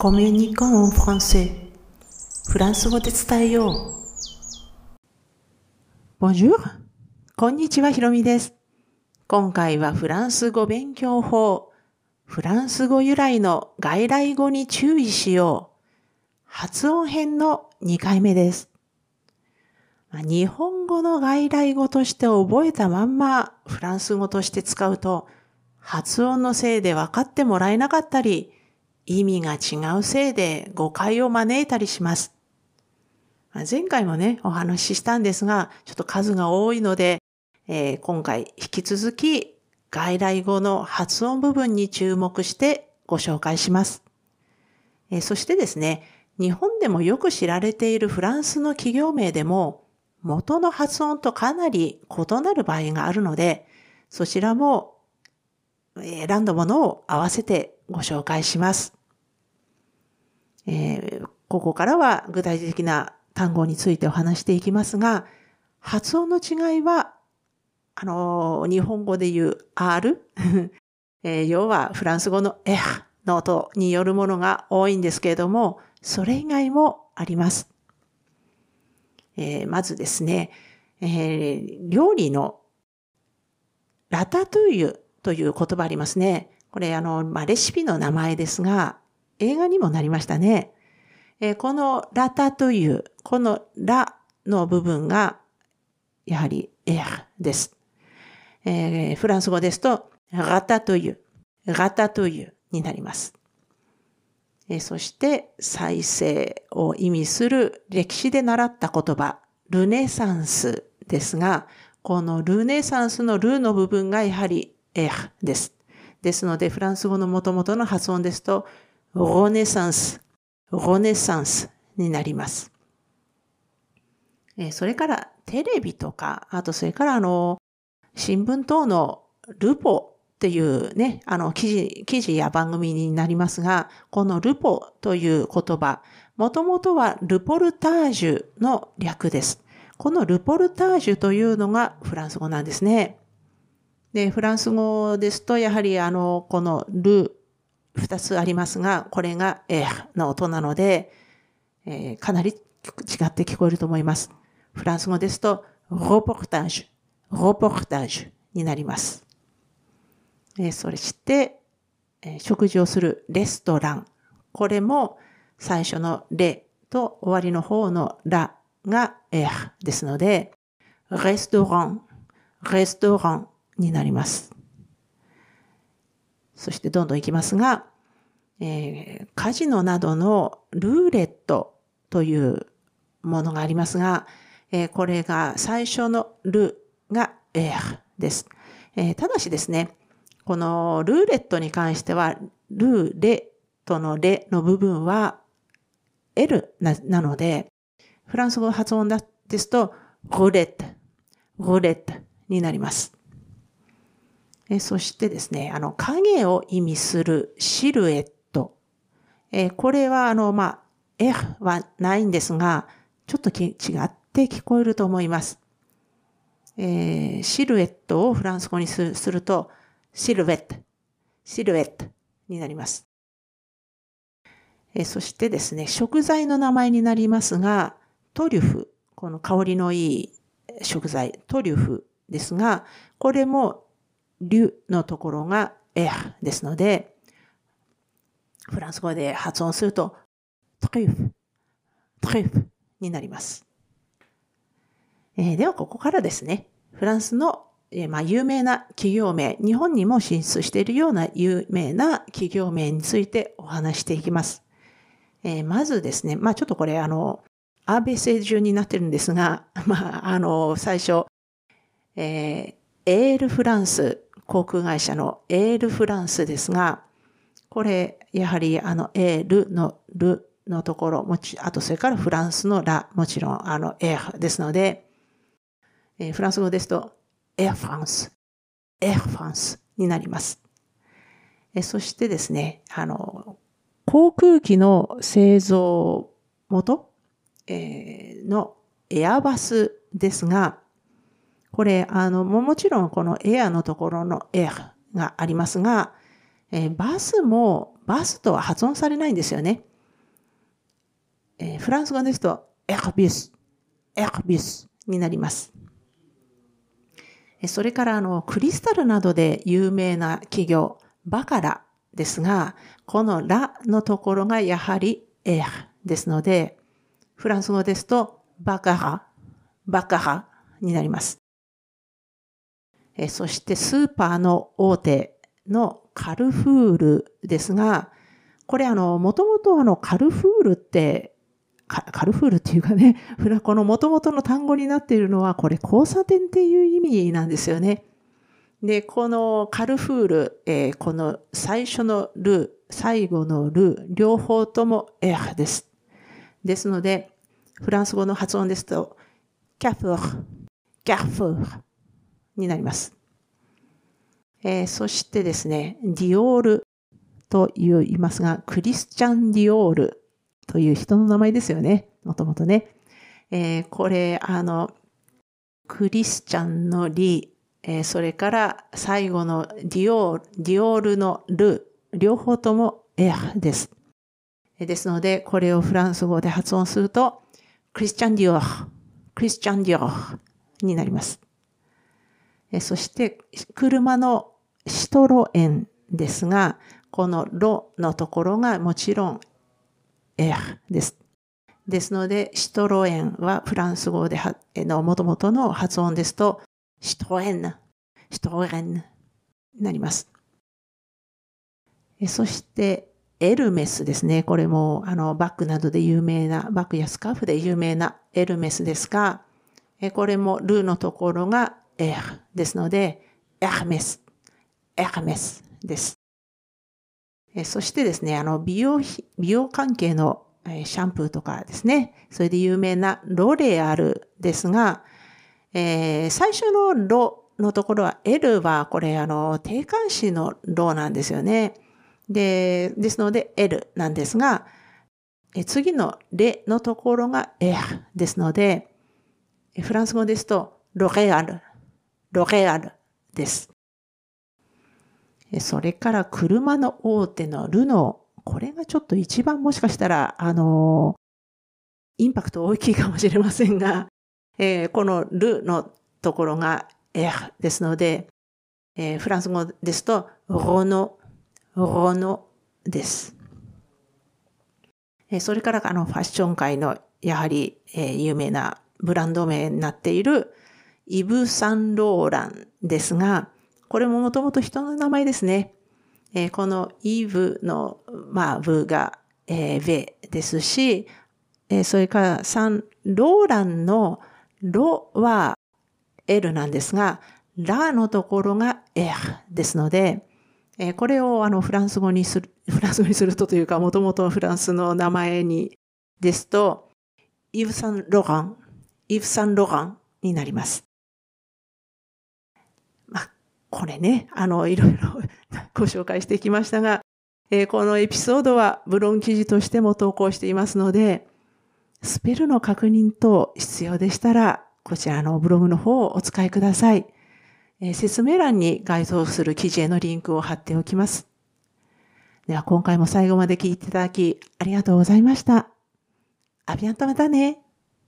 コミュニコンフランセフランス語で伝えよう。Bonjour! こんにちは、ひろみです。今回はフランス語勉強法、フランス語由来の外来語に注意しよう。発音編の2回目です。日本語の外来語として覚えたまんまフランス語として使うと発音のせいで分かってもらえなかったり意味が違うせいで誤解を招いたりします。前回もね、お話ししたんですが、ちょっと数が多いので、えー、今回引き続き外来語の発音部分に注目してご紹介します。えー、そしてですね、日本でもよく知られているフランスの企業名でも元の発音とかなり異なる場合があるので、そちらも選んだものを合わせてご紹介します。えー、ここからは具体的な単語についてお話していきますが、発音の違いは、あの、日本語で言う R、えー、要はフランス語のエハの音によるものが多いんですけれども、それ以外もあります。えー、まずですね、えー、料理のラタトゥイユという言葉ありますね。これあの、まあ、レシピの名前ですが、映画にもなりましたね。えー、このラタトゥイユ、このラの部分が、やはりエアです。えー、フランス語ですと、ラタトゥイユ、ラタトゥイユになります。えそして再生を意味する歴史で習った言葉、ルネサンスですが、このルネサンスのルの部分がやはりエアです。ですので、フランス語の元々の発音ですと、ロネサンス、ロネサンスになります。それからテレビとか、あとそれからあの、新聞等のルポっていうね、あの、記事、記事や番組になりますが、このルポという言葉、もともとはルポルタージュの略です。このルポルタージュというのがフランス語なんですね。で、フランス語ですと、やはりあの、このル、二つありますが、これがエーの音なので、えー、かなり違って聞こえると思います。フランス語ですと、ロポルタージュ、ロポルタージュになります。えそれして、え食事をするレストラン。これも最初のレと終わりの方のラがエアですので、レストラン、レストランになります。そしてどんどんいきますが、えー、カジノなどのルーレットというものがありますが、えー、これが最初のルがエアです。えー、ただしですね、このルーレットに関しては、ルーレットのレの部分は L ななので、フランス語発音ですと、ルーレット、ルーレットになります。えそしてですね、あの、影を意味するシルエット。えこれは、あの、まあ、えはないんですが、ちょっと違って聞こえると思います。えー、シルエットをフランス語にすると、シルエット、シルエットになります。えそしてですね、食材の名前になりますが、トリュフ、この香りのいい食材、トリュフですが、これもリュのところがエアですので、フランス語で発音すると、トリュフ、トリュフになります。えー、では、ここからですね、フランスのえまあ、有名な企業名、日本にも進出しているような有名な企業名についてお話していきます。えー、まずですね、まあちょっとこれあの、アーベセ順になってるんですが、まああの、最初、えー、エールフランス、航空会社のエールフランスですが、これ、やはりあの、エールのルのところ、もち、あとそれからフランスのラ、もちろんあの、エーですので、えー、フランス語ですと、エアフランス、エアフランスになります。そしてですね、あの、航空機の製造元のエアバスですが、これ、あの、もちろんこのエアのところのエアがありますが、えバスもバスとは発音されないんですよね。えー、フランス語ですと、エクビス、エクビスになります。それからあの、クリスタルなどで有名な企業、バカラですが、このラのところがやはりエーですので、フランス語ですと、バカラ、バカラになります。そしてスーパーの大手のカルフールですが、これあの、もともとあの、カルフールってカルフールっていうかね、この元々の単語になっているのは、これ交差点っていう意味なんですよね。で、このカルフール、えー、この最初のル、最後のル、両方ともエアです。ですので、フランス語の発音ですと、キャフー、キャフーになります。えー、そしてですね、ディオールと言いますが、クリスチャン・ディオールという人の名前ですよね。もともとね。えー、これ、あの、クリスチャンのリ、えー、それから最後のディオール、ディオールのル、両方ともエアです。ですので、これをフランス語で発音すると、クリスチャンディオール、クリスチャンディオールになります。そして、車のシトロエンですが、このロのところがもちろんエアです。ですので、シトロエンはフランス語での元々の発音ですと、シトエン、シトエンになります。そして、エルメスですね。これも、あの、バッグなどで有名な、バッグやスカーフで有名なエルメスですが、これもルーのところがエアですので、エアメス、エアメスです。そしてですね、あの、美容、美容関係のシャンプーとかですね、それで有名なロレアルですが、えー、最初のロのところは L はこれあの定冠詞のロなんですよね。で、ですので L なんですが、え次のレのところが R ですので、フランス語ですとロレアル、ロレアルです。それから車の大手のルノー。これがちょっと一番もしかしたら、あの、インパクト大きいかもしれませんが、えー、このルのところがエアですので、えー、フランス語ですと、ロノ、ロノです。えそれからあのファッション界のやはり、えー、有名なブランド名になっているイブ・サンローランですが、これももともと人の名前ですね。えー、このイブの、まあ、ブが、えー、ベですし、えー、それからサンローランのロは L なんですが、ラのところが R ですので、えー、これをあのフランス語にする、フランス語にするとというか、もともとフランスの名前にですと、イブ・サン・ロガン、イブ・サン・ロガンになります。これね、あの、いろいろ ご紹介してきましたが、えー、このエピソードはブログ記事としても投稿していますので、スペルの確認等必要でしたら、こちらのブログの方をお使いください。えー、説明欄に該当する記事へのリンクを貼っておきます。では今回も最後まで聞いていただきありがとうございました。アビアンとまたね。